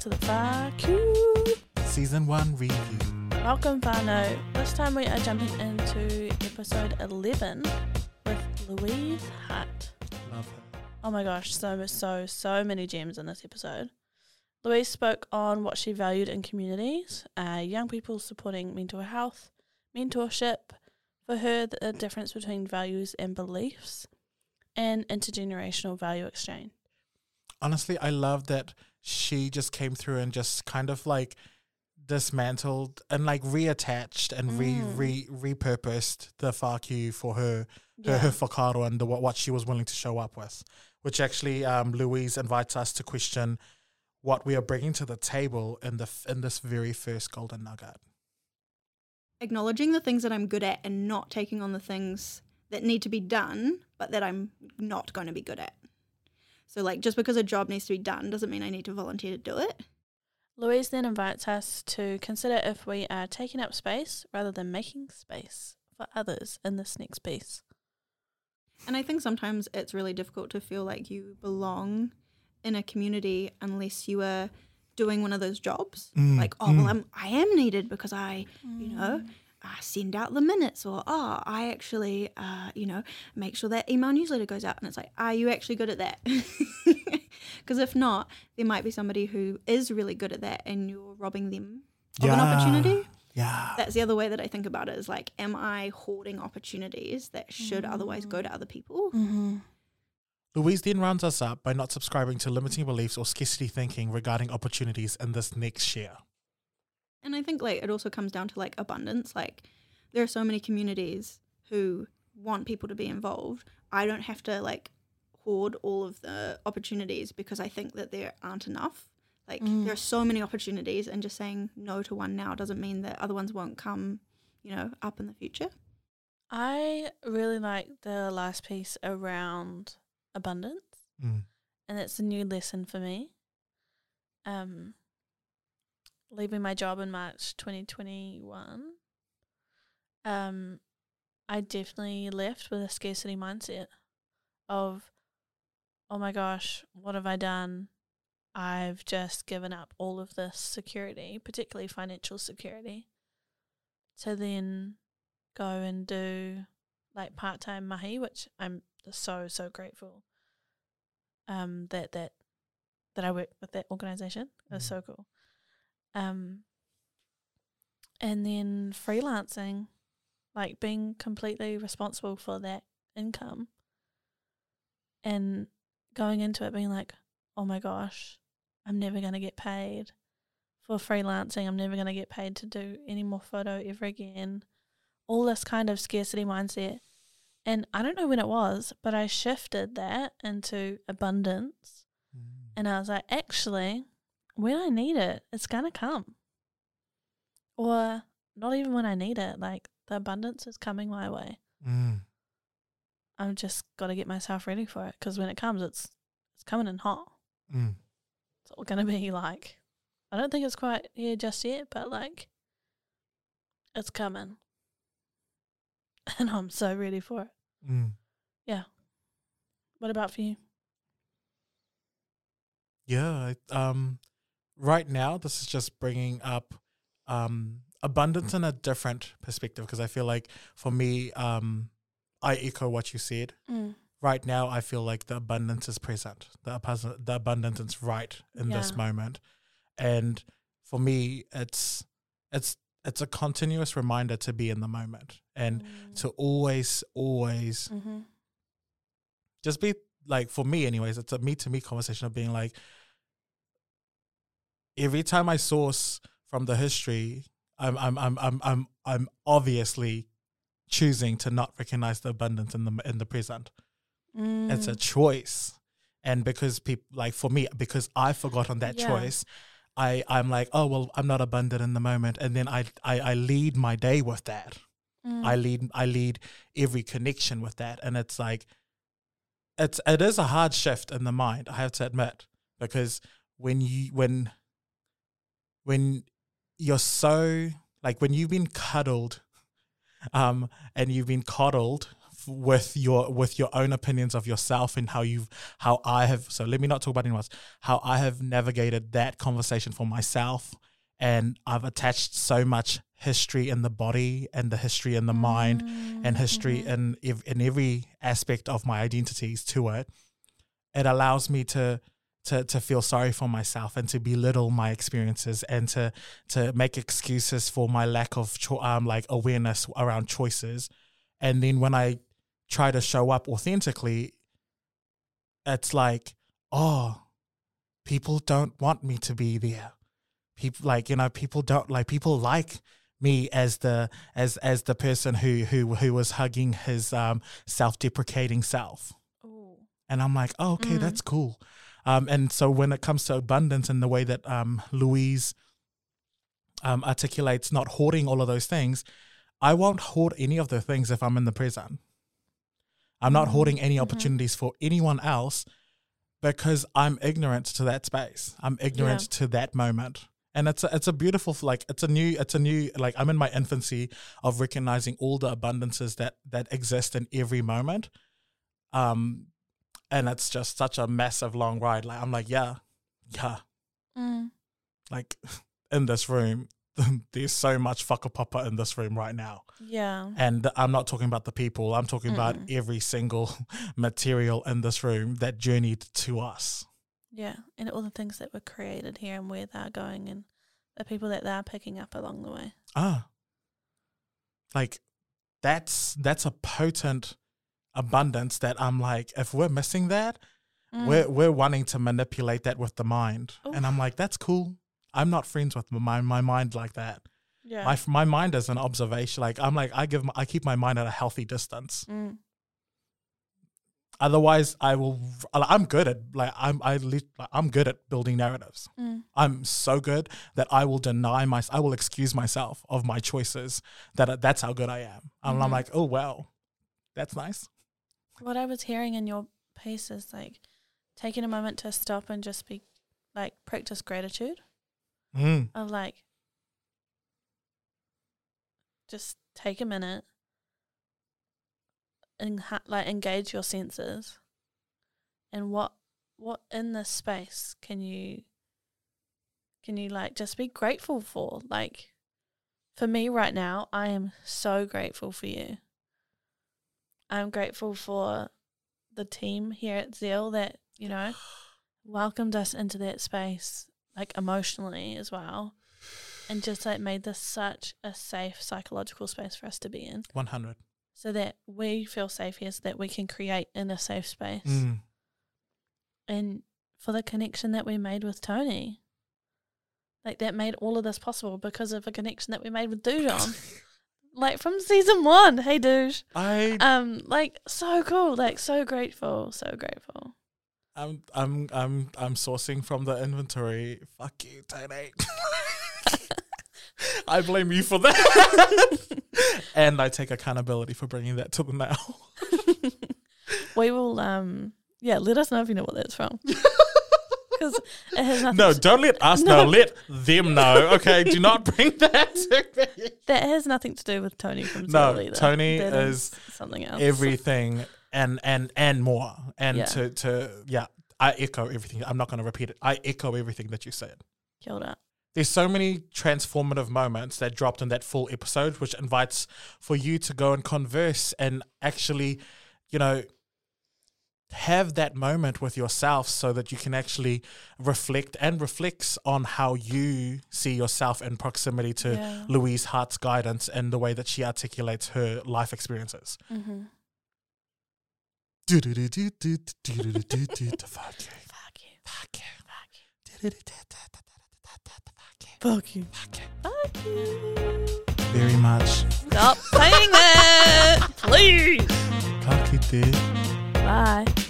to the FAQ Season 1 review. Welcome, whānau. This time we are jumping into episode 11 with Louise Hart. Love her. Oh my gosh, so, so, so many gems in this episode. Louise spoke on what she valued in communities, uh, young people supporting mental health, mentorship, for her, the difference between values and beliefs, and intergenerational value exchange. Honestly, I love that she just came through and just kind of like dismantled and like reattached and Mm. re, re repurposed the FAQ for her her, Yeah. her whakaaro and the, what, what she was willing to show up with, which actually um, Louise invites us to question what we are bringing to the table in the in this very first golden nugget. acknowledging the things that I'm good at and not taking on the things that need to be done, but that I'm not going to be good at. So, like, just because a job needs to be done doesn't mean I need to volunteer to do it. Louise then invites us to consider if we are taking up space rather than making space for others in this next piece. And I think sometimes it's really difficult to feel like you belong in a community unless you are doing one of those jobs. Mm, Like, oh, mm. well, I'm, I am needed because I, you know, uh, send out the minutes or, oh, I actually, uh, you know, make sure that email newsletter goes out. And it's like, are you actually good at that? Because if not, there might be somebody who is really good at that and you're robbing them of an opportunity. Yeah. That's the other way that I think about it is like, am I hoarding opportunities that should otherwise go to other people? Mm-hmm. Louise then rounds us up by not subscribing to limiting beliefs or scarcity thinking regarding opportunities in this next year. And I think like it also comes down to like abundance. Like there are so many communities who want people to be involved. I don't have to like hoard all of the opportunities because I think that there aren't enough. Like Mm. there are so many opportunities and just saying no to one now doesn't mean that other ones won't come, you know, up in the future. I really like the last piece around abundance, Mm. and it's a new lesson for me. Um, leaving my job in March 2021, um, I definitely left with a scarcity mindset of, oh my gosh, what have I done? I've just given up all of this security, particularly financial security, to then go and do like part time mahi, which I'm so so grateful. Um, that that that I work with that organization. It was Mhm. so cool. Um, and then freelancing, like being completely responsible for that income, and going into it being like, oh my gosh, I'm never gonna get paid for freelancing. I'm never gonna get paid to do any more photo ever again all this kind of scarcity mindset. And I don't know when it was, but I shifted that into abundance. And I was like, actually, when I need it, it's going to come. Or not even when I need it. Like the abundance is coming my way. Mm. I've just got to get myself ready for it because when it comes, it's it's coming in hot. Mm. It's all going to be like, I don't think it's quite here just yet, but like, it's coming. And I'm so ready for it. Mm. What about for you? Yeah. I- Um, right now, this is just bringing up um, abundance in a different perspective because I feel like for me, um, I echo what you said. Mm. Right now, I feel like the abundance is present. The, the abundance is right in this moment, and for me, it's it's it's a continuous reminder to be in the moment and to always always Mm-hmm. just be like for me anyways it's a me to me conversation of being like every time i source from the history i'm i'm i'm i'm i'm, I'm obviously choosing to not recognize the abundance in the in the present Mm. it's a choice and because people like for me because i forgot on that Yeah. choice i i'm like oh well i'm not abundant in the moment and then i i, I lead my day with that Mm. I lead I lead every connection with that and it's like it's it is a hard shift in the mind, I have to admit, because when you when when you're so like when you've been cuddled um and you've been coddled with your with your own opinions of yourself and how you've how I have so let me not talk about anyone else how I have navigated that conversation for myself and I've attached so much history in the body and the history in the mind and history Mm-hmm. in in every aspect of my identities to it it allows me to to to feel sorry for myself and to belittle my experiences and to to make excuses for my lack of cho- um like awareness around choices and then when i try to show up authentically it's like oh people don't want me to be there people like you know people don't like people like me as the as as the person who who who was hugging his um self-deprecating self Ooh. and I'm like, oh, okay, Mm. that's cool. Um, and so when it comes to abundance and the way that um, Louise um, articulates not hoarding all of those things, I won't hoard any of the things if I'm in the present. I'm not Mm, hoarding any mhm. opportunities for anyone else because I'm ignorant to that space. I'm ignorant to that moment. And it's a, it's a beautiful like it's a new it's a new like I'm in my infancy of recognizing all the abundances that that exist in every moment um and it's just such a massive long ride like i'm like yeah yeah Mm. like in this room there's so much whakapapa in this room right now Yeah. and i'm not talking about the people i'm talking about Mm-mm. every single material in this room that journeyed to us Yeah. And all the things that were created here and where they're going and the people that they're picking up along the way. ah like that's that's a potent abundance that i'm like if we're missing that Mm. we're we're wanting to manipulate that with the mind. And i'm like that's cool. I'm not friends with my my mind like that. Yeah. my my mind is an observation. Like i'm like i give my, i keep my mind at a healthy distance. Mm. otherwise i will i'm good at like i'm I I'm good at building narratives. Mm. i'm so good that i will deny my i will excuse myself of my choices that that's how good i am. And i'm like oh well, that's nice What I was hearing in your piece is like taking a moment to stop and just be like practice gratitude mm. of like just take a minute and ha- like engage your senses. And what what in this space can you can you like just be grateful for? Like for me right now i am so grateful for you i'm grateful for the team here at zeal that you know welcomed us into that space like emotionally as well and just like made this such a safe psychological space for us to be in 100 so that we feel safe here so that we can create in a safe space mm. and for the connection that we made with Tony. Like that made all of this possible because of a connection that we made with Dujon. like from season one. Hey Duge. i Um, like so cool, like so grateful, so grateful. I'm I'm I'm I'm sourcing from the inventory. Fuck you, Tony. I blame you for that, and I take accountability for bringing that to the now. we will um yeah, let us know if you know what that's from. Because it has nothing No, to- don't let us No. know. Let them know. Okay, do not bring that to me. that has nothing to do with Tony from No, either. Tony That is something else. Everything and and and more. And Yeah. to to yeah, I echo everything. I'm not going to repeat it. I echo everything that you said. Killed it. there's so many transformative moments that dropped in that full episode, which invites for you to go and converse and actually, you know, have that moment with yourself so that you can actually reflect and reflects on how you see yourself in proximity to yeah. Louise Hart's guidance and the way that she articulates her life experiences. Very much. Stop playing that, please. Fuck you, dude. Bye.